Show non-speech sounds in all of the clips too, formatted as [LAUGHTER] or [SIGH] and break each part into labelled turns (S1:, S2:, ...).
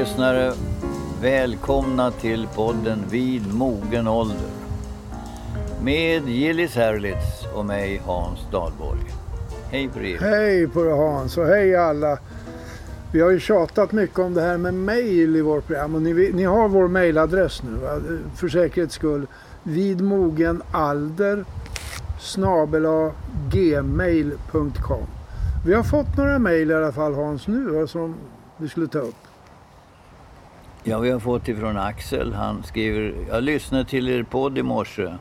S1: Lyssnare, välkomna till podden Vid mogen ålder. Med Gillis Herlitz och mig Hans Dahlborg. Hej på er.
S2: Hej på dig Hans och hej alla. Vi har ju tjatat mycket om det här med mail i vårt program och ni, ni har vår mailadress nu va? för säkerhets skull. Vid mogen alder gmail.com Vi har fått några mejl i alla fall Hans nu som vi skulle ta upp.
S1: Ja, vi har fått ifrån Axel. Han skriver, jag lyssnade till er podd i morse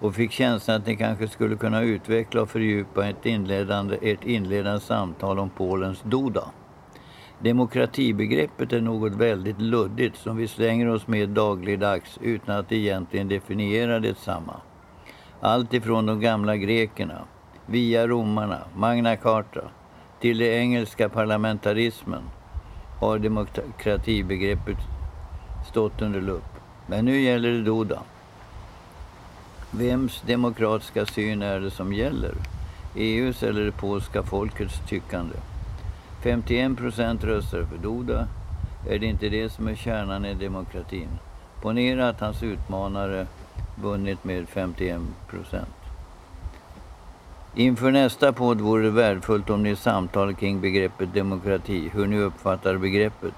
S1: och fick känslan att ni kanske skulle kunna utveckla och fördjupa ett inledande, ert inledande samtal om Polens Duda. Demokratibegreppet är något väldigt luddigt som vi slänger oss med dagligdags utan att egentligen definiera detsamma. Allt ifrån de gamla grekerna, via romarna, Magna Carta, till den engelska parlamentarismen har demokratibegreppet stått under lupp. Men nu gäller det Duda. Vems demokratiska syn är det som gäller? EUs eller det polska folkets tyckande? 51 procent röstar för Duda. Är det inte det som är kärnan i demokratin? Ponera att hans utmanare vunnit med 51 procent. Inför nästa podd vore det värdefullt om ni samtalar kring begreppet demokrati, hur ni uppfattar begreppet.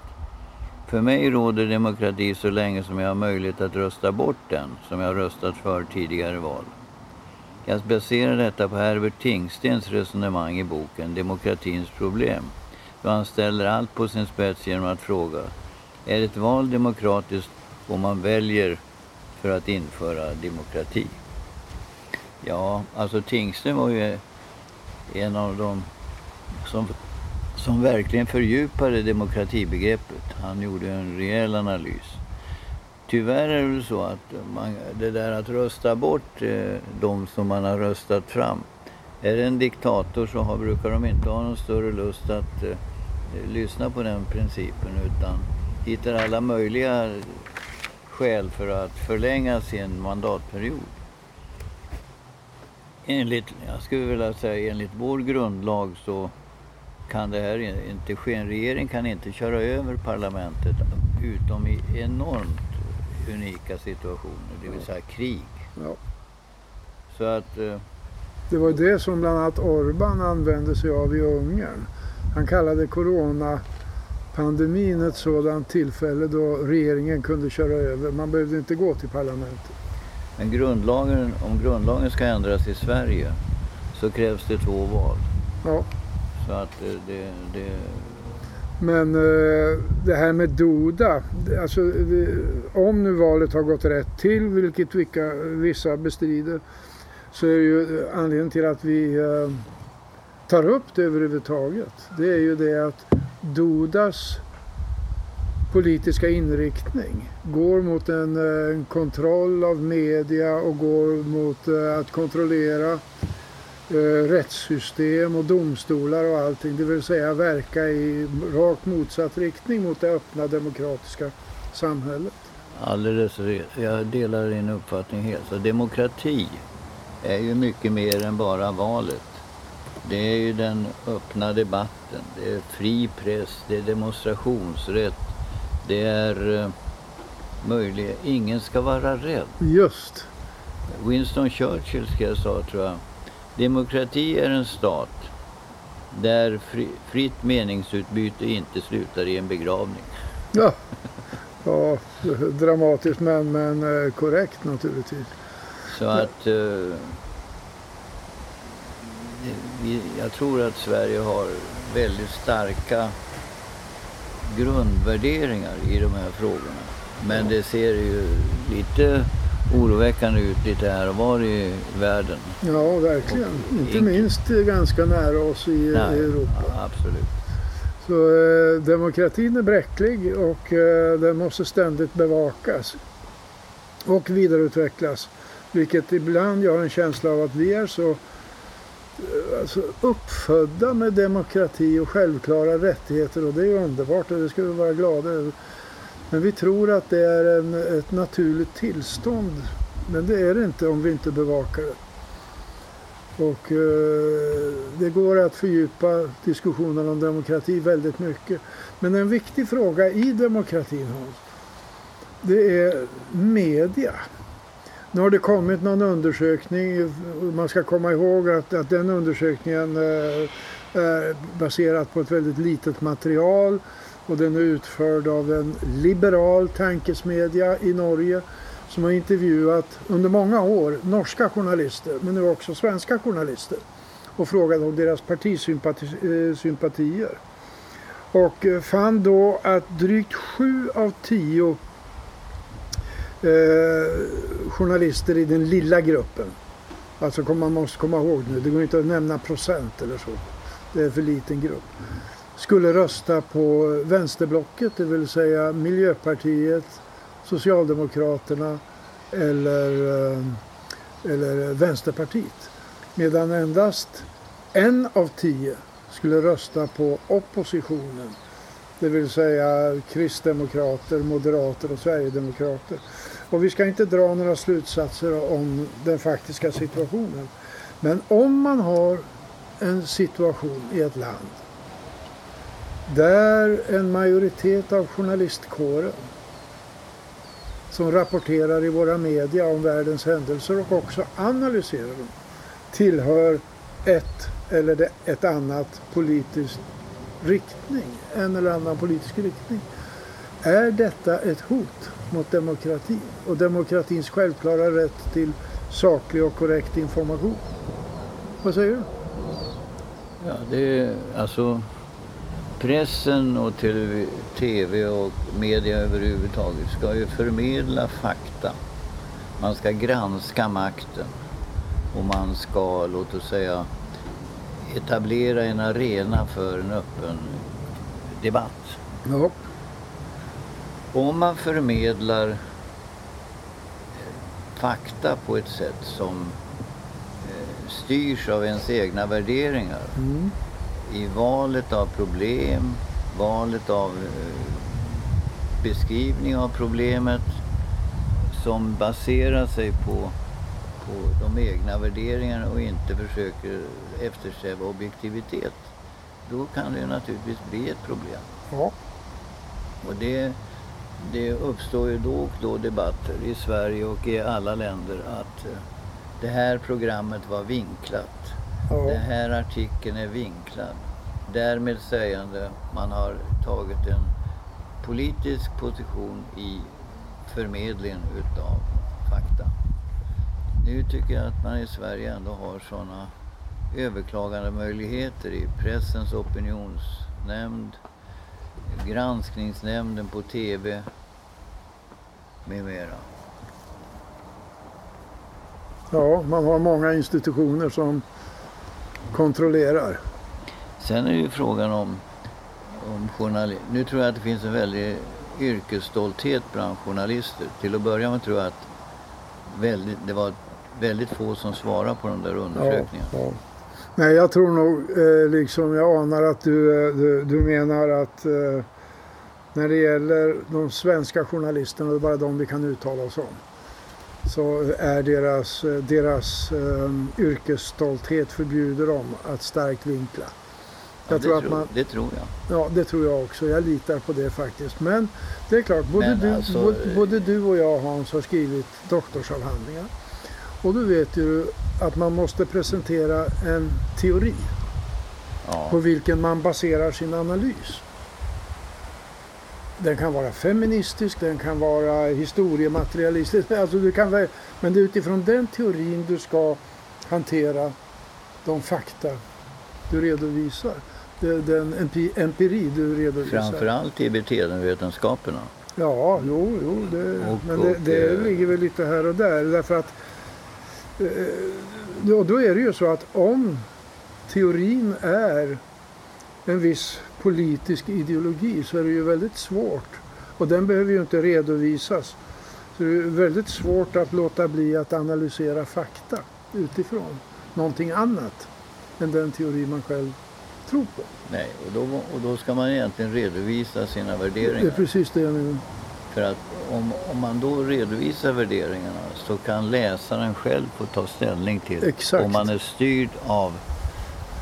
S1: För mig råder demokrati så länge som jag har möjlighet att rösta bort den som jag röstat för tidigare val. Jag baserar detta på Herbert Tingstens resonemang i boken Demokratins problem, då han ställer allt på sin spets genom att fråga Är ett val demokratiskt om man väljer för att införa demokrati? Ja, alltså Tingsten var ju en av de som, som verkligen fördjupade demokratibegreppet. Han gjorde en rejäl analys. Tyvärr är det så att man, det där att rösta bort eh, de som man har röstat fram. Är det en diktator så har, brukar de inte ha någon större lust att eh, lyssna på den principen utan hittar alla möjliga skäl för att förlänga sin mandatperiod enligt, jag skulle vilja säga enligt vår grundlag så kan det här inte ske. En regering kan inte köra över parlamentet utom i enormt unika situationer, det vill säga krig. Ja. Så att... Eh,
S2: det var det som bland annat Orban använde sig av i Ungern. Han kallade coronapandemin ett sådant tillfälle då regeringen kunde köra över. Man behövde inte gå till parlamentet.
S1: Men grundlagen, om grundlagen ska ändras i Sverige så krävs det två val.
S2: Ja.
S1: Så att det... det...
S2: Men eh, det här med Doda, alltså om nu valet har gått rätt till, vilket vilka, vissa bestrider, så är ju anledningen till att vi eh, tar upp det överhuvudtaget, det är ju det att Dodas politiska inriktning går mot en, eh, en kontroll av media och går mot eh, att kontrollera eh, rättssystem och domstolar och allting. Det vill säga verka i rakt motsatt riktning mot det öppna demokratiska samhället.
S1: Alldeles rätt. Jag delar din uppfattning helt. Så demokrati är ju mycket mer än bara valet. Det är ju den öppna debatten, det är fri press, det är demonstrationsrätt, det är uh, möjligt. Ingen ska vara rädd.
S2: Just.
S1: Winston Churchill ska jag sa tror jag. Demokrati är en stat där fri, fritt meningsutbyte inte slutar i en begravning.
S2: Ja, ja dramatiskt men, men eh, korrekt naturligtvis.
S1: Så att uh, vi, jag tror att Sverige har väldigt starka grundvärderingar i de här frågorna. Men det ser ju lite oroväckande ut lite här och var i världen.
S2: Ja, verkligen. Och, Inte minst ganska nära oss i nej, Europa.
S1: Ja, absolut.
S2: Så eh, demokratin är bräcklig och eh, den måste ständigt bevakas och vidareutvecklas. Vilket ibland gör en känsla av att vi är så alltså, uppfödda med demokrati och självklara rättigheter och det är underbart och det ska vi vara glada över. Men vi tror att det är en, ett naturligt tillstånd. Men det är det inte om vi inte bevakar det. Och eh, det går att fördjupa diskussionen om demokrati väldigt mycket. Men en viktig fråga i demokratin, det är media. Nu har det kommit någon undersökning, man ska komma ihåg att, att den undersökningen eh, är baserad på ett väldigt litet material och den är utförd av en liberal tankesmedja i Norge som har intervjuat under många år norska journalister men nu också svenska journalister och frågat om deras partisympatier. Eh, och eh, fann då att drygt sju av tio eh, journalister i den lilla gruppen, alltså man måste komma ihåg nu, det går inte att nämna procent eller så, det är för liten grupp, skulle rösta på vänsterblocket, det vill säga Miljöpartiet, Socialdemokraterna eller, eh, eller Vänsterpartiet. Medan endast en av tio skulle rösta på oppositionen. Det vill säga kristdemokrater, moderater och sverigedemokrater. Och vi ska inte dra några slutsatser om den faktiska situationen. Men om man har en situation i ett land där en majoritet av journalistkåren som rapporterar i våra media om världens händelser och också analyserar dem tillhör ett eller ett annat politiskt riktning, en eller annan politisk riktning. Är detta ett hot mot demokratin och demokratins självklara rätt till saklig och korrekt information? Vad säger du?
S1: Ja, det är alltså pressen och tv och media överhuvudtaget ska ju förmedla fakta. Man ska granska makten och man ska, låt oss säga, etablera en arena för en öppen debatt.
S2: Ja.
S1: Om man förmedlar fakta på ett sätt som eh, styrs av ens egna värderingar mm i valet av problem, valet av eh, beskrivning av problemet som baserar sig på, på de egna värderingarna och inte försöker eftersträva objektivitet. Då kan det naturligtvis bli ett problem.
S2: Ja.
S1: Och det, det uppstår ju då och då debatter i Sverige och i alla länder att eh, det här programmet var vinklat. Ja. Den här artikeln är vinklad. Därmed sägande man har tagit en politisk position i förmedlingen utav fakta. Nu tycker jag att man i Sverige ändå har sådana överklagande möjligheter i pressens opinionsnämnd, granskningsnämnden på TV med mera.
S2: Ja, man har många institutioner som kontrollerar.
S1: Sen är ju frågan om, om journalister. Nu tror jag att det finns en väldig yrkesstolthet bland journalister. Till att börja med tror jag att väldigt, det var väldigt få som svarade på de där undersökningarna. Ja, ja.
S2: Nej, jag tror nog, eh, liksom jag anar att du, eh, du, du menar att eh, när det gäller de svenska journalisterna, det är bara de vi kan uttala oss om, så är deras, eh, deras eh, yrkesstolthet förbjuder dem att starkt vinkla.
S1: Jag tror att man, det tror jag.
S2: Ja, det tror jag också. Jag litar på det faktiskt. Men det är klart, både, du, alltså, både, både, du och jag Hans har skrivit doktorsavhandlingar. Och du vet ju att man måste presentera en teori ja. på vilken man baserar sin analys. Den kan vara feministisk, den kan vara historiematerialistisk. [LAUGHS] Alltså du kan, men det är utifrån den teorin du ska hantera de fakta du redovisar den empiri du redovisar.
S1: Framförallt i beteendevetenskaperna.
S2: Ja, jo, jo det, och, men det, det och, ligger väl lite här och där. Därför att eh, då, då är det ju så att om teorin är en viss politisk ideologi så är det ju väldigt svårt. Och den behöver ju inte redovisas. Så det är väldigt svårt att låta bli att analysera fakta utifrån någonting annat än den teori man själv tror på.
S1: Nej, och då, och då ska man egentligen redovisa sina värderingar.
S2: Det är precis det jag menar.
S1: För att om, om man då redovisar värderingarna så kan läsaren själv få ta ställning till
S2: Exakt.
S1: om man är styrd av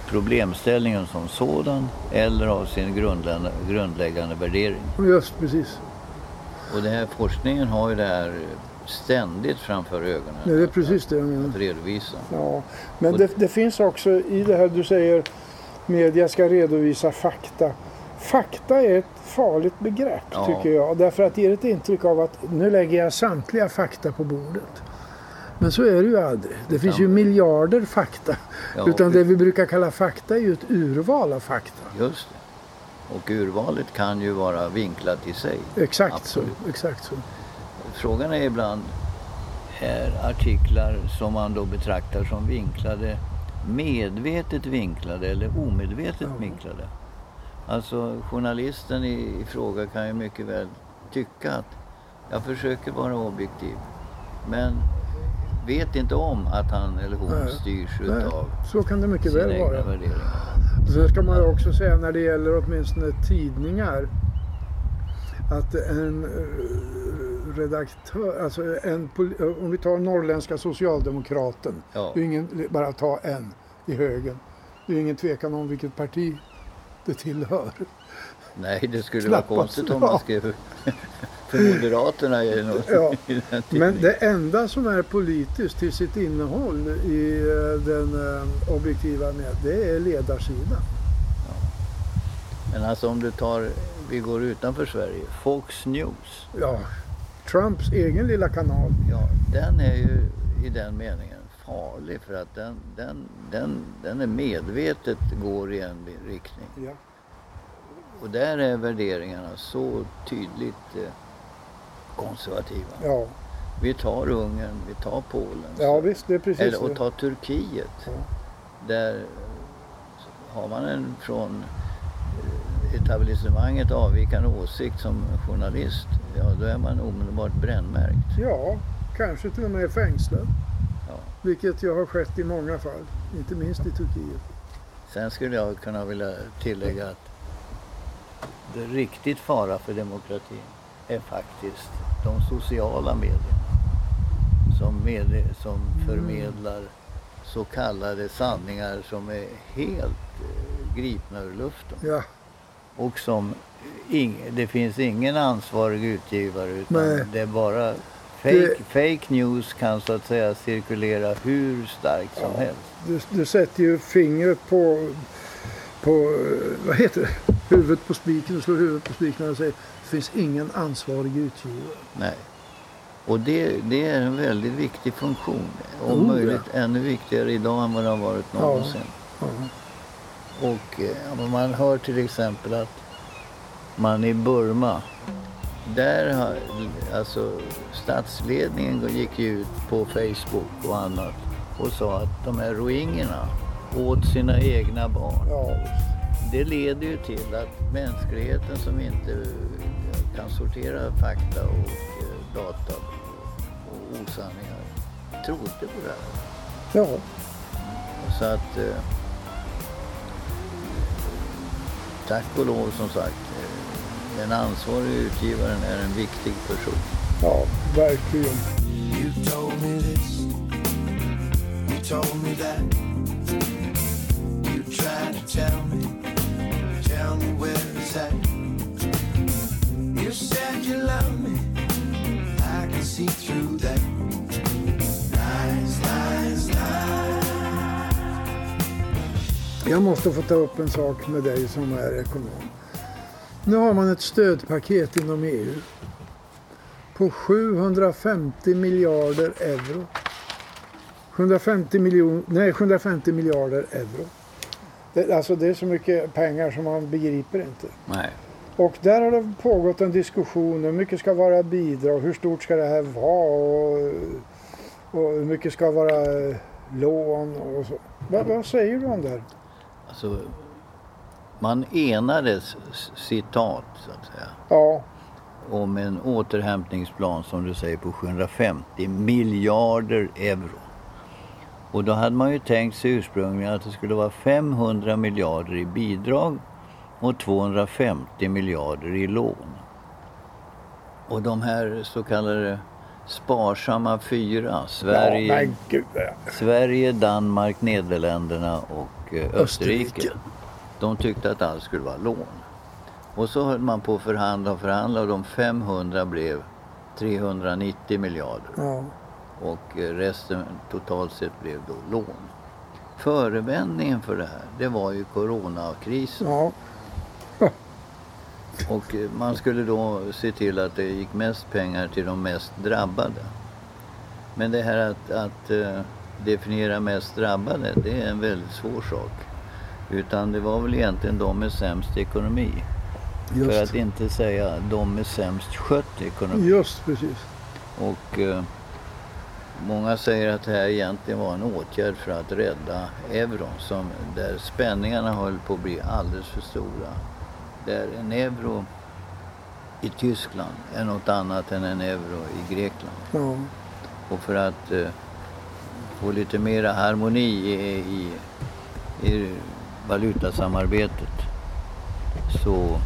S1: problemställningen som sådan eller av sin grundläggande, grundläggande värdering.
S2: Just precis.
S1: Och den här forskningen har ju det här ständigt framför ögonen.
S2: Det är precis det jag menar.
S1: Att redovisa.
S2: Ja, men det, det finns också i det här du säger media ska redovisa fakta. Fakta är ett farligt begrepp
S1: Ja.
S2: tycker jag. Därför att det ger ett intryck av att nu lägger jag samtliga fakta på bordet. Men så är det ju aldrig. Det finns ju miljarder fakta.
S1: Ja,
S2: Utan det vi brukar kalla fakta är ju ett urval av fakta.
S1: Just det. Och urvalet kan ju vara vinklat i sig.
S2: Exakt
S1: Absolut.
S2: så. Exakt så.
S1: Frågan är ibland, är artiklar som man då betraktar som vinklade medvetet vinklade eller omedvetet
S2: Ja.
S1: vinklade? Alltså journalisten i, i fråga kan ju mycket väl tycka att jag försöker vara objektiv. Men vet inte om att han eller hon
S2: Nej.
S1: styrs
S2: Nej,
S1: utav
S2: så kan det mycket väl vara. Sen ska man också säga när det gäller åtminstone tidningar att en eh, redaktör, alltså en, eh, om vi tar Norrländska Socialdemokraten,
S1: Ja.
S2: det är ingen, bara ta en i högen, det är ingen tvekan om vilket parti det tillhör.
S1: Nej, det skulle
S2: Knappast.
S1: vara konstigt om man
S2: Ja.
S1: skrev [LAUGHS] för Moderaterna [LAUGHS] i något
S2: Ja, Men det enda som är politiskt till sitt innehåll i eh, den eh, objektiva med, det är ledarsidan.
S1: Men alltså om du tar, vi går utanför Sverige, Fox News.
S2: Ja, Trumps egen lilla kanal.
S1: Ja, den är ju i den meningen farlig för att den, den, den, den är medvetet går i en riktning.
S2: Ja.
S1: Och där är värderingarna så tydligt eh, konservativa.
S2: Ja,
S1: Vi tar Ungern, vi tar Polen.
S2: ja visst det är precis
S1: Eller, och
S2: det.
S1: ta Turkiet.
S2: Ja.
S1: Där har man en från eh, etablissemanget avvikande åsikt som journalist, ja då är man omedelbart brännmärkt.
S2: Ja, kanske till och med fängslad. Vilket ju har skett i många fall, inte minst i Turkiet.
S1: Sen skulle jag kunna vilja tillägga att det riktigt fara för demokratin är faktiskt de sociala medierna som, med, som förmedlar så kallade sanningar som är helt eh, gripna ur luften.
S2: Ja,
S1: Och som ing, det finns ingen ansvarig utgivare utan
S2: Nej.
S1: det är bara fake, fake news kan så att säga cirkulera hur starkt som helst.
S2: du, du sätter ju fingret på, på, vad heter det, huvudet på spiken. Du slår huvudet på spiken när du säger det finns ingen ansvarig utgivare.
S1: Nej. Och det, det är en väldigt viktig funktion. Om
S2: Oh, ja.
S1: möjligt ännu viktigare idag än vad det har varit någonsin.
S2: Ja.
S1: Och eh, ja, man hör till exempel att man i Burma, där har alltså statsledningen gick ut på Facebook och annat och sa att de här rohingyerna åt sina egna barn.
S2: Ja,
S1: Det leder ju till att mänskligheten som inte eh, kan sortera fakta och eh, data och osanningar trodde på det här.
S2: ja,
S1: Så att eh, tack och lov som sagt, den ansvariga utgivaren är en viktig person.
S2: ja, verkligen.
S3: You told me this, you told me that. You tried to tell me, tell me where it's at. You said you love me, I can see through that. Lies, lies, lies.
S2: Jag måste få ta upp en sak med dig som är ekonom. Nu har man ett stödpaket inom EU på 750 miljarder euro. 750, miljon, nej, 750 miljarder euro. Det, alltså det är så mycket pengar som man begriper inte.
S1: Nej.
S2: Och där har det pågått en diskussion. Hur mycket ska vara bidrag? Hur stort ska det här vara? Och, och hur mycket ska vara lån? Och så. Vad, vad säger du om det här?
S1: Alltså, man enades, citat så att säga,
S2: Ja,
S1: om en återhämtningsplan som du säger på 750 miljarder euro. Och då hade man ju tänkt sig ursprungligen att det skulle vara 500 miljarder i bidrag och 250 miljarder i lån. Och de här så kallade sparsamma fyra, Sverige,
S2: ja.
S1: Sverige Danmark, Nederländerna och eh, Österrike.
S2: Österrike.
S1: De tyckte att allt skulle vara lån. Och så höll man på att förhandla och förhandla och de 500 blev 390 miljarder.
S2: Ja.
S1: Och resten totalt sett blev då lån. Förevändningen för det här, det var ju coronakrisen.
S2: ja. [LAUGHS]
S1: Och man skulle då se till att det gick mest pengar till de mest drabbade. Men det här att, att eh, definiera mest drabbade, det är en väldigt svår sak. Utan det var väl egentligen de med sämst ekonomi. För
S2: Just,
S1: att inte säga de med sämst skött ekonomi.
S2: just precis.
S1: Och eh, många säger att det här egentligen var en åtgärd för att rädda euron som, där spänningarna höll på att bli alldeles för stora. Där en euro i Tyskland är något annat än en euro i Grekland.
S2: Ja.
S1: Och för att eh, få lite mera harmoni i, i, i valutasamarbetet så,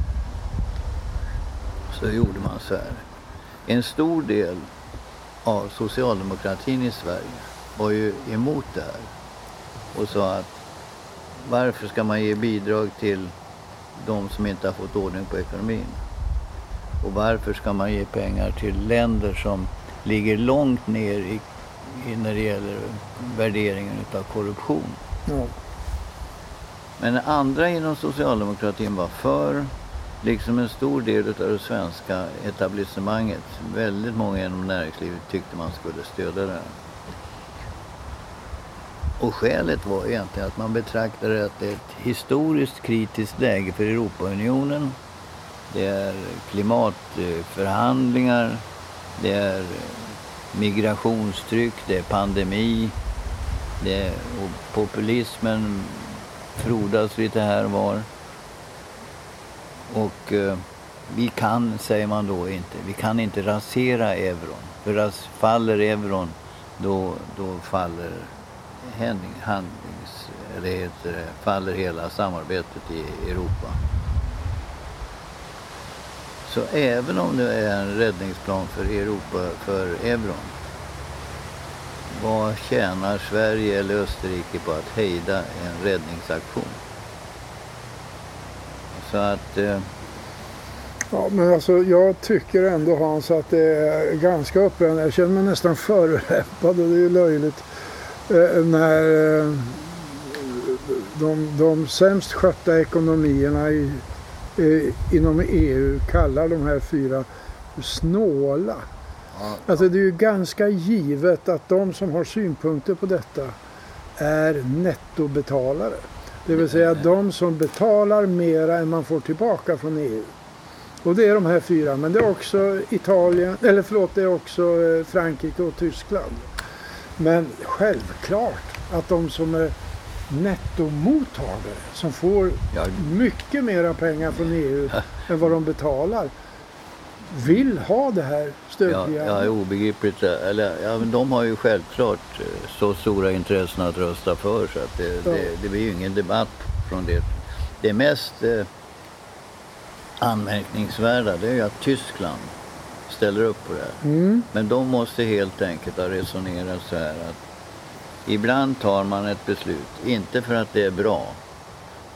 S1: så gjorde man så här. En stor del av socialdemokratin i Sverige var ju emot det här och sa att varför ska man ge bidrag till de som inte har fått ordning på ekonomin? Och varför ska man ge pengar till länder som ligger långt ner i, i när det gäller värderingen av korruption?
S2: Mm.
S1: Men andra inom socialdemokratin var för, liksom en stor del av det svenska etablissemanget. Väldigt många inom näringslivet tyckte man skulle stödja det här. Och skälet var egentligen att man betraktade att det är ett historiskt kritiskt läge för Europaunionen. Det är klimatförhandlingar, det är migrationstryck, det är pandemi, det är, och populismen frodas lite här och var. Och eh, vi kan, säger man då inte, vi kan inte rasera euron. För ras, faller euron, då, då faller handlings, eller heter det, faller hela samarbetet i Europa. Så även om det är en räddningsplan för Europa, för euron, vad tjänar Sverige eller Österrike på att hejda en räddningsaktion? Så att... Eh,
S2: Ja, men alltså jag tycker ändå Hans att det är ganska upprörande. Jag känner mig nästan förolämpad och det är ju löjligt. Eh, när eh, de, de sämst skötta ekonomierna i, eh, inom EU kallar de här fyra snåla. Alltså det är ju ganska givet att de som har synpunkter på detta är nettobetalare. Det vill säga de som betalar mera än man får tillbaka från EU. Och det är de här fyra, men det är också Italien, eller förlåt, det är också eh, Frankrike och Tyskland. Men självklart att de som är nettomottagare, som får mycket mera pengar från EU än vad de betalar, vill ha det här
S1: ja,
S2: stödprogrammet.
S1: ja, obegripligt. Eller, ja, men de har ju självklart eh, så stora intressen att rösta för så att det,
S2: Ja.
S1: det, det blir ju ingen debatt från det. Det mest eh, anmärkningsvärda det är ju att Tyskland ställer upp på det här.
S2: Mm,
S1: Men de måste helt enkelt ha resonerat så här att ibland tar man ett beslut, inte för att det är bra,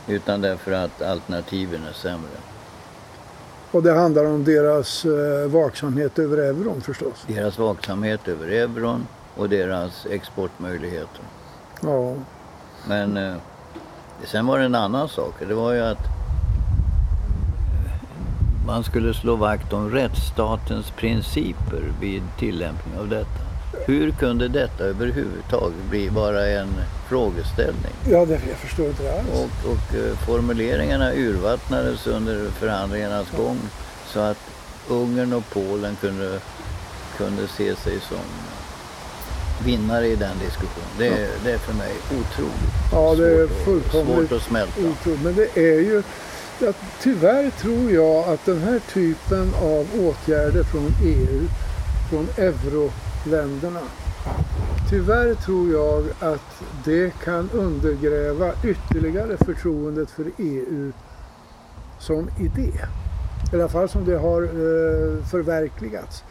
S1: utan därför att alternativen är sämre.
S2: Och det handlar om deras eh, vaksamhet över euron förstås.
S1: Deras vaksamhet över euron och deras exportmöjligheter.
S2: Ja,
S1: Men eh, sen var det en annan sak. Det var ju att man skulle slå vakt om rättsstatens principer vid tillämpning av detta. Hur kunde detta överhuvudtaget bli bara en frågeställning?
S2: ja det, jag förstår inte det alls.
S1: Och, och eh, formuleringarna urvattnades under förhandlingarnas gång så att Ungern och Polen kunde, kunde se sig som vinnare i den diskussionen. Det, är- det är för mig otroligt
S2: Ja, det är
S1: svårt, att-
S2: fullkomligt
S1: svårt att smälta.
S2: otroligt. Men det är ju, tyvärr tror jag att den här typen av åtgärder från EU, från länderna. tyvärr tror jag att det kan undergräva ytterligare förtroendet för EU som idé. I alla fall som det har eh, förverkligats.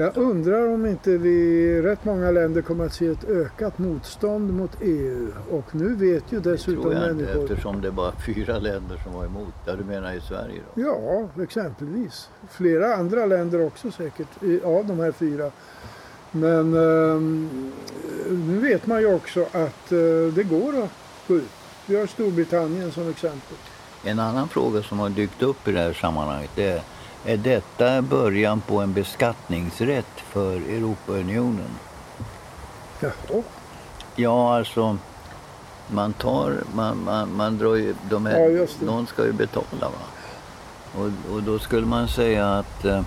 S2: Jag undrar om inte vi rätt många länder kommer att se ett ökat motstånd mot EU. Och nu vet ju
S1: Det
S2: dessutom
S1: tror jag inte
S2: människor...
S1: eftersom det är bara fyra länder som var emot. Ja, du menar i Sverige då?
S2: Ja, exempelvis. Flera andra länder också säkert, av de här fyra. Men ehm, nu vet man ju också att eh, det går att gå ut. Vi har Storbritannien som exempel.
S1: En annan fråga som har dykt upp i det här sammanhanget det är är detta början på en beskattningsrätt för Europaunionen?
S2: Jaha.
S1: Ja, alltså man tar, man, man, man drar ju, de här,
S2: Ja,
S1: någon ska ju betala va? Och, och då skulle man säga att, eh,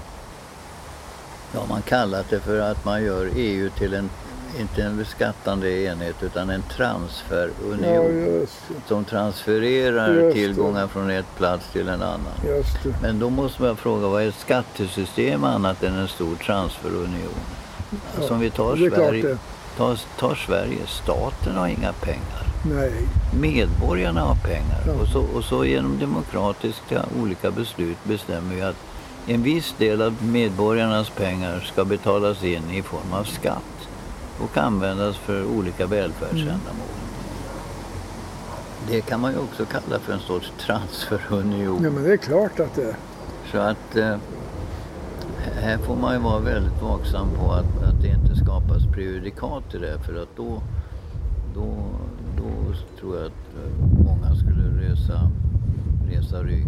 S1: ja man kallat det för att man gör EU till en, inte en beskattande enhet utan en
S2: Ja,
S1: transferunion.
S2: det.
S1: som transfererar
S2: Just det.
S1: tillgångar från ett plats till en annan. Men då måste man fråga, vad är ett skattesystem annat än en stor transferunion? Alltså om vi tar Sverige, tar, tar Sverige, staten har inga pengar.
S2: Nej.
S1: Medborgarna har pengar.
S2: Ja.
S1: Och, så, och så genom demokratiska olika beslut bestämmer vi att en viss del av medborgarnas pengar ska betalas in i form av skatt och användas för olika välfärdsändamål. Det kan man ju också kalla för en sorts transferunion.
S2: Ja, men det är klart att det är.
S1: Så att eh, här får man ju vara väldigt vaksam på att, att det inte skapas prejudikat i det. För att då, då, då tror jag att eh, många skulle resa, resa rygg.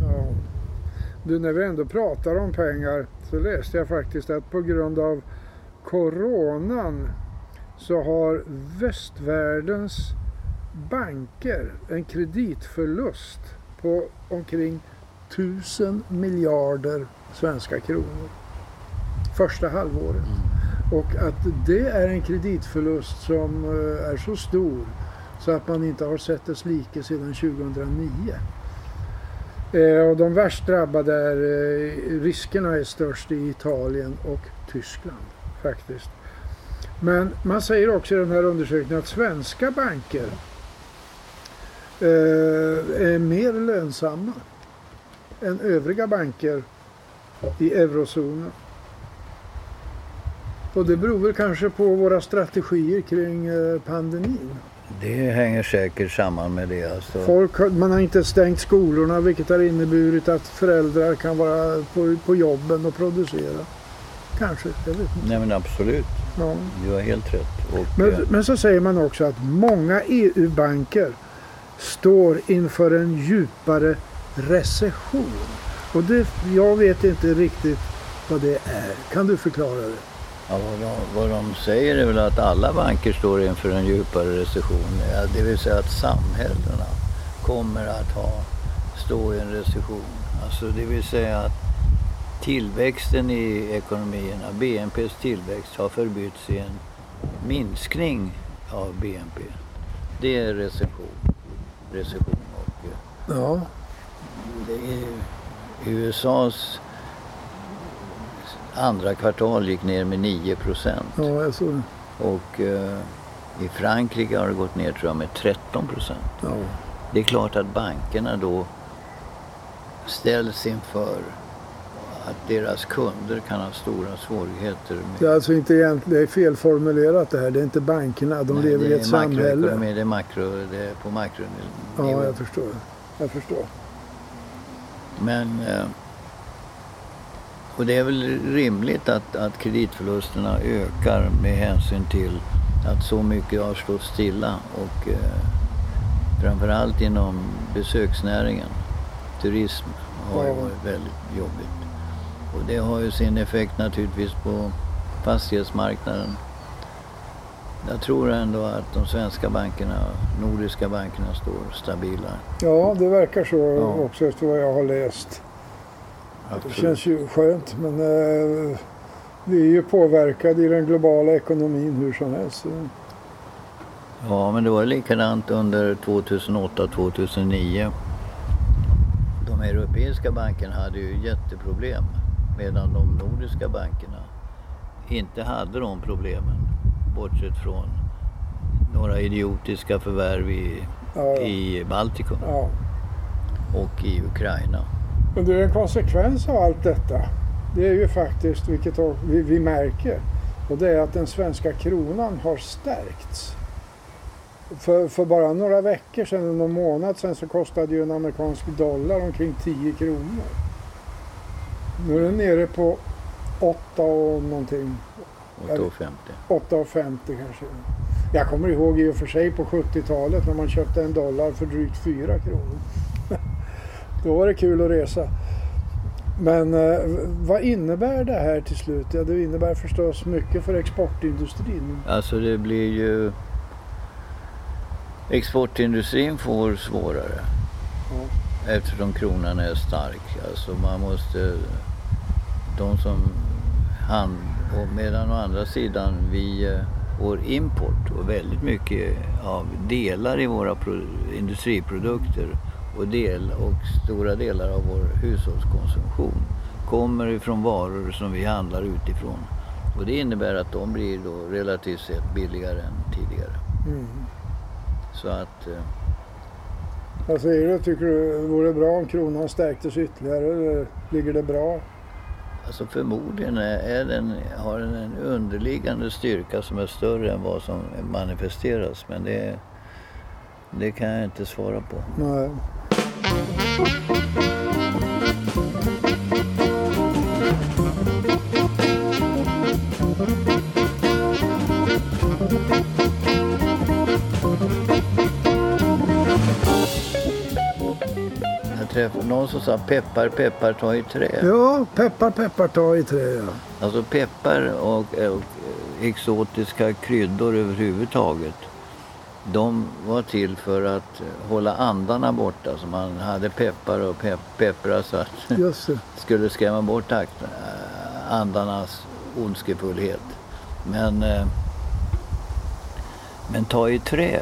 S2: Ja. Du, när vi ändå pratar om pengar så läste jag faktiskt att på grund av coronan så har västvärldens banker en kreditförlust på omkring 1000 miljarder svenska kronor första halvåret. Och att det är en kreditförlust som eh, är så stor så att man inte har sett dess like sedan 2009. Eh, och de värst drabbade är, eh, riskerna är störst i Italien och Tyskland faktiskt. Men man säger också i den här undersökningen att svenska banker eh, är mer lönsamma än övriga banker i eurozonen. Och det beror väl kanske på våra strategier kring eh, pandemin.
S1: Det hänger säkert samman med det. Alltså.
S2: Folk, man har inte stängt skolorna vilket har inneburit att föräldrar kan vara på, på jobben och producera. Kanske, jag vet inte.
S1: Nej men absolut,
S2: Ja.
S1: du har helt rätt. Och, eh,
S2: Men, men så säger man också att många EU-banker står inför en djupare recession. Och det, jag vet inte riktigt vad det är. Kan du förklara det?
S1: Ja, vad, de, vad de säger är väl att alla banker står inför en djupare recession. Ja, det vill säga att samhällena kommer att ha, stå i en recession. Alltså det vill säga att tillväxten i ekonomierna, BNPs tillväxt, har förbytts i en minskning av BNP. Det är recession. recession och, eh,
S2: Ja,
S1: det är USAs andra kvartal gick ner med 9 procent.
S2: ja alltså,
S1: Och eh, i Frankrike har det gått ner tror jag med 13 procent.
S2: ja.
S1: Det är klart att bankerna då ställs inför att deras kunder kan ha stora svårigheter.
S2: Det är
S1: Med,
S2: alltså inte egentligen, det är felformulerat det här. Det är inte bankerna, de
S1: Nej,
S2: lever i ett samhälle.
S1: Det är, makro, det är på makronivå.
S2: Ja, jag förstår. Jag förstår.
S1: Men... Eh, och det är väl rimligt att, att kreditförlusterna ökar med hänsyn till att så mycket har stått stilla och eh, framförallt inom besöksnäringen. Turism har ju varit väldigt jobbigt. Och det har ju sin effekt naturligtvis på fastighetsmarknaden. Jag tror ändå att de svenska bankerna, nordiska bankerna står stabila.
S2: Ja, det verkar så
S1: Ja.
S2: också efter vad jag har läst. Det
S1: Absolut.
S2: känns ju skönt men eh, vi är ju påverkade i den globala ekonomin hur som helst.
S1: Ja, men det var likadant under 2008-2009. De europeiska bankerna hade ju jätteproblem medan de nordiska bankerna inte hade de problemen. Bortsett från några idiotiska förvärv i,
S2: Ja, ja.
S1: i Baltikum
S2: ja.
S1: och i Ukraina.
S2: Men det är en konsekvens av allt detta. Det är ju faktiskt, vilket vi, vi märker, och det är att den svenska kronan har stärkts. För, för bara några veckor sedan, någon månad sedan, så kostade ju en amerikansk dollar omkring 10 kronor. Nu är den nere på 8 och någonting.
S1: 8,50.
S2: 8,50 kanske. Jag kommer ihåg i och för sig på 70-talet när man köpte en dollar för drygt 4 kronor. [LAUGHS] Då var det kul att resa. Men eh, vad innebär det här till slut? Ja, det innebär förstås mycket för exportindustrin.
S1: Alltså det blir ju... Exportindustrin får svårare.
S2: Ja.
S1: Eftersom kronan är stark. Alltså man måste... De som hand... Och medan å andra sidan vi... eh, Vår import och väldigt mycket av delar i våra pro- industriprodukter och, del, och stora delar av vår hushållskonsumtion kommer ifrån varor som vi handlar utifrån. Och det innebär att de blir då relativt sett billigare än tidigare.
S2: Mm.
S1: Så att... eh,
S2: Vad säger du? Tycker du det vore bra om kronan stärktes ytterligare? Ligger det bra?
S1: Alltså förmodligen är den, har den en underliggande styrka som är större än vad som manifesteras. Men det, det kan jag inte svara på.
S2: Nej.
S1: Träffade någon som sa peppar, peppar, ta i trä.
S2: Ja, peppar, peppar, ta i trä. Ja.
S1: Alltså peppar och, och exotiska kryddor överhuvudtaget. De var till för att hålla andarna borta. Så man hade peppar och pep, peppra så att [LAUGHS]
S2: Just det.
S1: skulle skrämma bort äh, andarnas ondskefullhet. Men, eh, men ta i trä,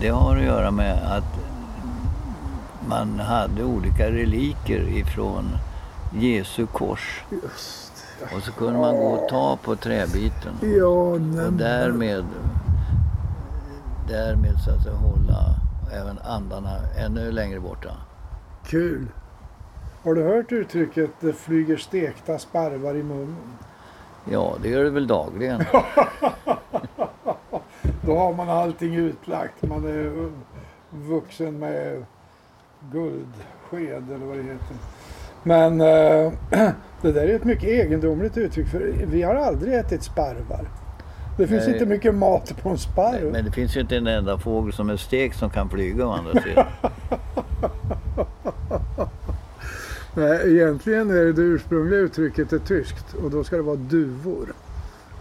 S1: det har att göra med att man hade olika reliker ifrån Jesu kors.
S2: Just
S1: Och så kunde man gå och ta på träbiten.
S2: Ja,
S1: Och därmed, därmed så att säga hålla även andarna ännu längre borta.
S2: Kul. Har du hört uttrycket det flyger stekta sparvar i munnen?
S1: Ja, det gör det väl dagligen. [LAUGHS]
S2: Då har man allting utlagt. Man är vuxen med guldsked eller vad det heter. Men eh, [CLEARS THROAT] det där är ett mycket egendomligt uttryck för vi har aldrig ätit sparvar. Det finns
S1: Nej.
S2: inte mycket mat på en sparv.
S1: Men det finns ju inte en enda fågel som är stekt som kan flyga å andra sidan. [LAUGHS]
S2: Nej, egentligen är det ursprungliga uttrycket är tyskt och då ska det vara duvor.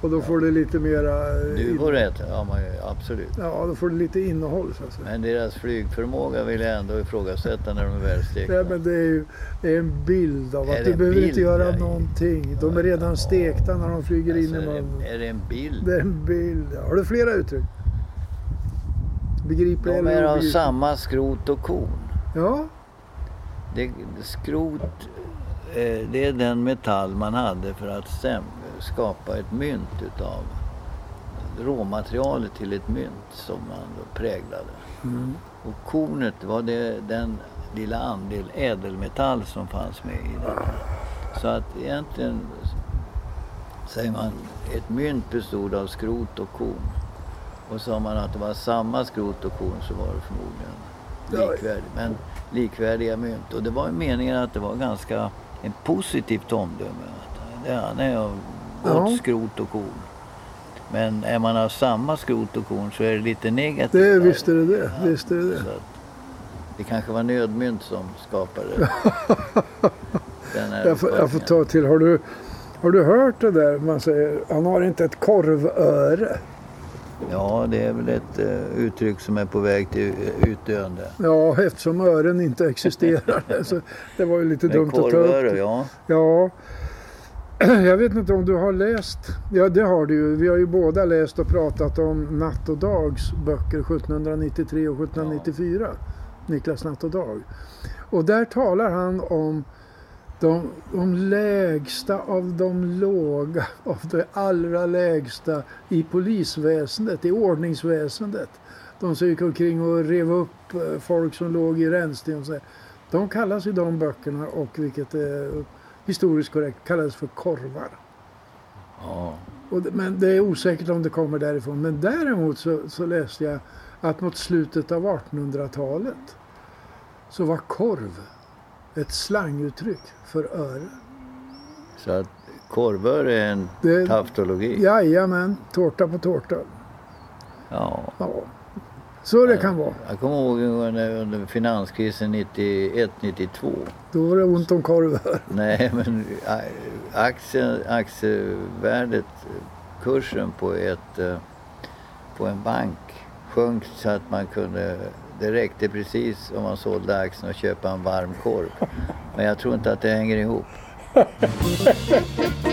S2: Och då får det lite mera... eh,
S1: Duvor äter ja, man, absolut.
S2: Ja, då får det lite innehåll så att säga.
S1: Men deras flygförmåga vill jag ändå ifrågasätta när de är välstekta.
S2: Nej, men det är ju det är en bild av
S1: Är
S2: att du behöver inte göra
S1: Ja,
S2: någonting. De är redan stekta när de flyger in i
S1: Alltså,
S2: munnen.
S1: det, är det en bild?
S2: Det är en bild. Har du flera uttryck? Begripliga
S1: De är av samma skrot och korn.
S2: Ja,
S1: Det, skrot, eh, det är den metall man hade för att stäm, skapa ett mynt utav råmaterialet till ett mynt som man då präglade.
S2: Mm.
S1: Och kornet var det, den lilla andel ädelmetall som fanns med i det. Så att egentligen säger man ett mynt bestod av skrot och korn. Och sa man att det var samma skrot och korn så var det förmodligen likvärdigt. Men likvärdiga mynt. Och det var meningen att det var ganska en positivt omdöme. Det han är av gott
S2: Ja.
S1: skrot och korn. Men är man av samma skrot och korn så är det lite negativt.
S2: det, visst är det det. Visst är det det.
S1: Det kanske var nödmynt som skapade [LAUGHS] den här
S2: Jag får, jag får ta till. Har du, har du hört det där man säger han har inte ett korvöre?
S1: Ja, det är väl ett eh, uttryck som är på väg till eh, utdöende.
S2: Ja, eftersom ören inte [LAUGHS] existerar. Så det var ju lite
S1: Men
S2: dumt att ta upp. det.
S1: ja.
S2: Ja, [CLEARS THROAT] jag vet inte om du har läst. Ja, det har du ju. Vi har ju båda läst och pratat om Natt och Dags böcker 1793 och 1794. Niklas Natt och Dag. Och där talar han om de, de lägsta av de låga, [LAUGHS] av de allra lägsta i polisväsendet, i ordningsväsendet. De som gick omkring och rev upp eh, folk som låg i rännsten. De kallas i de böckerna och vilket är historiskt korrekt kallades för korvar.
S1: Ja.
S2: Och men det är osäkert om det kommer därifrån. Men däremot så, så läste jag att mot slutet av 1800-talet så var korv ett slanguttryck för öre.
S1: Så att korvör är en
S2: Det-
S1: taftologi.
S2: Jajamän, tårta på tårta.
S1: Ja.
S2: Ja. Så det kan vara.
S1: Jag kommer ihåg under, under finanskrisen 91-92.
S2: Då var det ont om korvar. [LAUGHS]
S1: Nej, men a- aktien, aktievärdet, kursen på, ett, eh, på en bank sjönk så att man kunde, det räckte precis om man sålde aktien och köpa en varm korv. Men jag tror inte att det hänger ihop. [LAUGHS]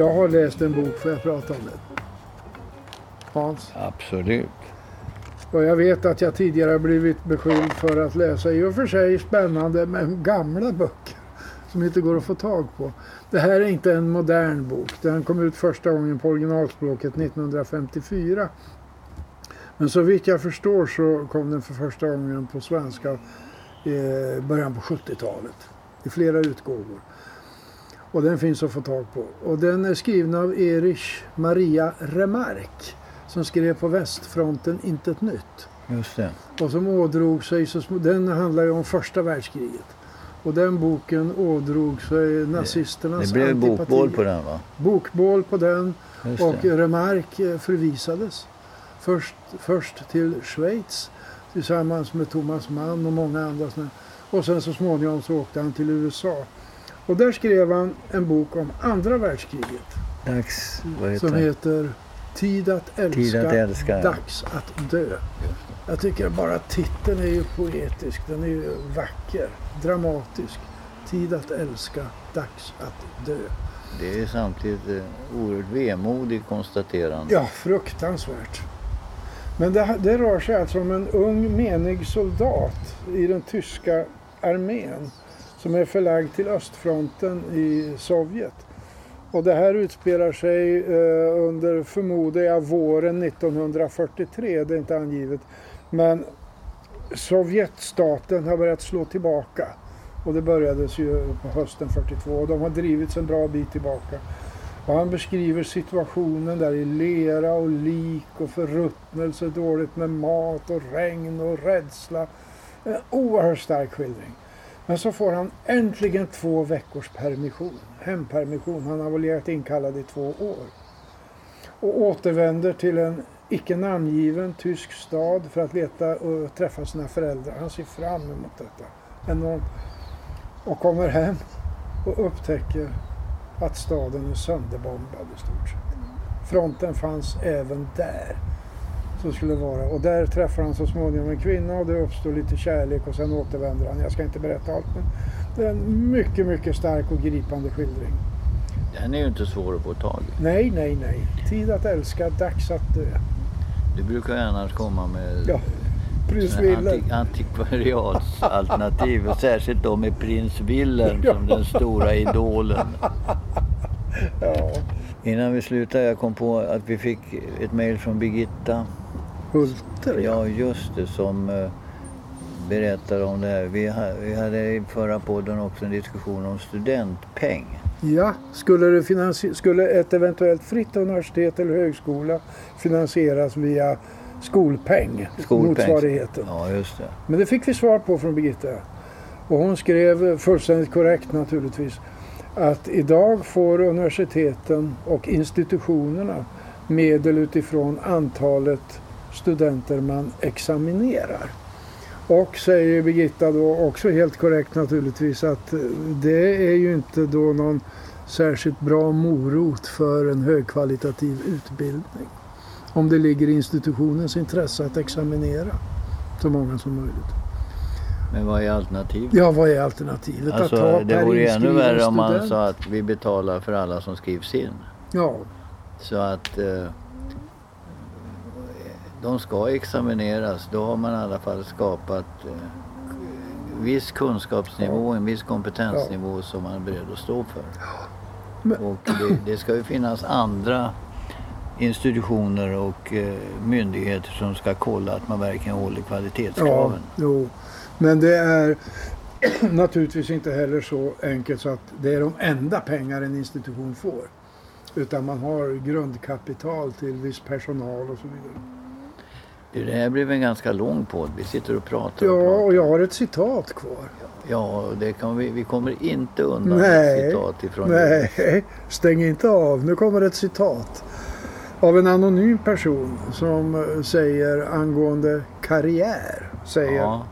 S2: jag har läst en bok, får jag prata om det? Hans?
S1: Absolut.
S2: Och jag vet att jag tidigare har blivit beskylld för att läsa i och för sig spännande men gamla böcker som inte går att få tag på. Det här är inte en modern bok. Den kom ut första gången på originalspråket 1954. Men så vitt jag förstår så kom den för första gången på svenska i början på 70-talet. I flera utgåvor. Och den finns att få tag på. Och den är skriven av Erich Maria Remarque som skrev på västfronten Intet nytt.
S1: Just det.
S2: Och som ådrog sig, så sm- den handlar ju om första världskriget. Och den boken ådrog sig nazisternas
S1: Det blev
S2: antipati.
S1: bokbål på den va?
S2: Bokbål på den
S1: Just
S2: och
S1: det.
S2: Remarque eh, förvisades. Först, först till Schweiz tillsammans med Thomas Mann och många andra. Och sen så småningom så åkte han till USA. Och där skrev han en bok om andra världskriget
S1: Dags, vad heter
S2: som heter Tid att älska,
S1: Tid att älska,
S2: dags att dö. Jag tycker bara titeln är ju poetisk, den är ju vacker, dramatisk. Tid att älska, dags att dö.
S1: Det är samtidigt eh, oerhört vemodigt konstaterande.
S2: Ja, fruktansvärt. Men det, det rör sig alltså om en ung menig soldat i den tyska armén som är förlagd till östfronten i Sovjet. Och det här utspelar sig eh, under, förmodar jag, våren 1943. Det är inte angivet. Men Sovjetstaten har börjat slå tillbaka. Och det börjades ju på hösten 42 och de har drivits en bra bit tillbaka. Och han beskriver situationen där i lera och lik och förruttnelse, dåligt med mat och regn och rädsla. En oerhört stark skildring. Men så får han äntligen två veckors permission, hempermission. Han har väl legat inkallad i två år. Och återvänder till en icke namngiven tysk stad för att leta och träffa sina föräldrar. Han ser fram emot detta enormt. Och kommer hem och upptäcker att staden är sönderbombad i stort sett. Fronten fanns även där. Så skulle vara. Och där träffar han så småningom en kvinna och det uppstår lite kärlek och sen återvänder han. Jag ska inte berätta allt men det är en mycket, mycket stark och gripande skildring.
S1: Den är ju inte svår att få tag i.
S2: Nej, nej, nej. Tid att älska, dags att dö.
S1: Det brukar ju annars komma med
S2: Ja, Prins
S1: såna här
S2: Wilhelm.
S1: anti- antikvariatsalternativ. och [LAUGHS] särskilt då med prins Wilhelm som den stora idolen. [LAUGHS]
S2: Ja,
S1: Innan vi slutar, jag kom på att vi fick ett mejl från Birgitta.
S2: Hulter.
S1: Ja, just det, som eh, berättar om det här. Vi, ha, vi hade i förra podden också en diskussion om studentpeng.
S2: Ja, skulle, det finansi- skulle ett eventuellt fritt universitet eller högskola finansieras via skolpeng,
S1: Skolpeng.
S2: motsvarigheten.
S1: Ja, just det.
S2: Men det fick vi svar på från Birgitta. Och hon skrev fullständigt korrekt naturligtvis att idag får universiteten och institutionerna medel utifrån antalet studenter man examinerar. Och säger Birgitta då också helt korrekt naturligtvis att det är ju inte då någon särskilt bra morot för en högkvalitativ utbildning. Om det ligger i institutionens intresse att examinera så många som möjligt.
S1: Men vad är alternativet?
S2: Ja, vad är alternativet? att ta
S1: Alltså, det vore ännu värre om man sa att vi betalar för alla som skrivs in.
S2: Ja,
S1: Så att eh, de ska examineras. Då har man i alla fall skapat eh, viss kunskapsnivå, en viss kompetensnivå som man är beredd att stå för. Och det, det ska ju finnas andra institutioner och eh, myndigheter som ska kolla att man verkligen håller
S2: Ja,
S1: kvalitetskraven.
S2: jo. Men det är [CLEARS THROAT] naturligtvis inte heller så enkelt så att det är de enda pengar en institution får. Utan man har grundkapital till viss personal och så vidare.
S1: Det det här blev en ganska lång podd. Vi sitter och pratar och
S2: Ja,
S1: pratar.
S2: och jag har ett citat kvar.
S1: Ja, det kan vi, vi kommer inte undan
S2: Nej,
S1: ett citat ifrån
S2: Nej, stäng inte av. Nu kommer ett citat. Av en anonym person som eh, säger angående karriär. Säger
S1: Ja,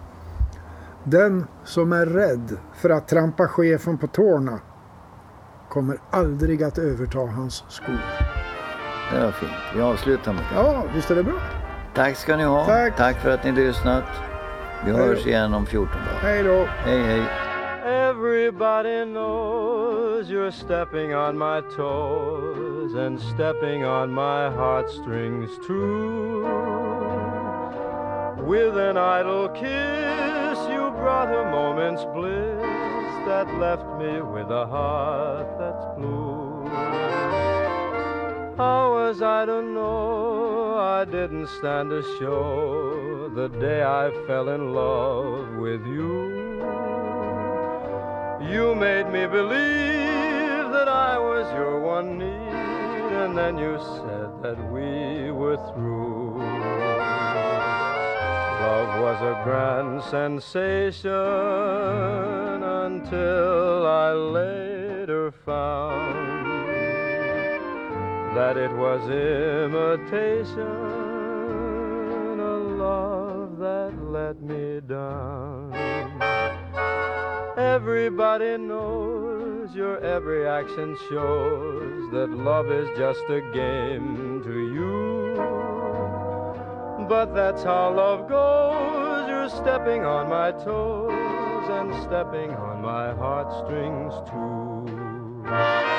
S2: Den som är rädd för att trampa chefen på tårna kommer aldrig att överta hans skor.
S1: det var fint. Vi avslutar med det.
S2: Ja, visst är det bra.
S1: Tack ska ni ha.
S2: Tack.
S1: för att ni lyssnat. Vi
S2: Hej.
S1: hörs igen om 14 dagar.
S2: Hej då.
S1: Hej, hej.
S4: Everybody knows you're stepping on my toes and stepping on my heartstrings too. With an idle kiss, you brought a moment's bliss that left me with a heart that's blue. How was I to know I didn't stand a show the day I fell in love with you? You made me believe that I was your one need, and then you said that we were through. Love was a grand sensation until I later found that it was imitation, a love that let me down. Everybody knows your every action shows that love is just a game to you. But that's how love goes. You're stepping on my toes and stepping on my heartstrings too.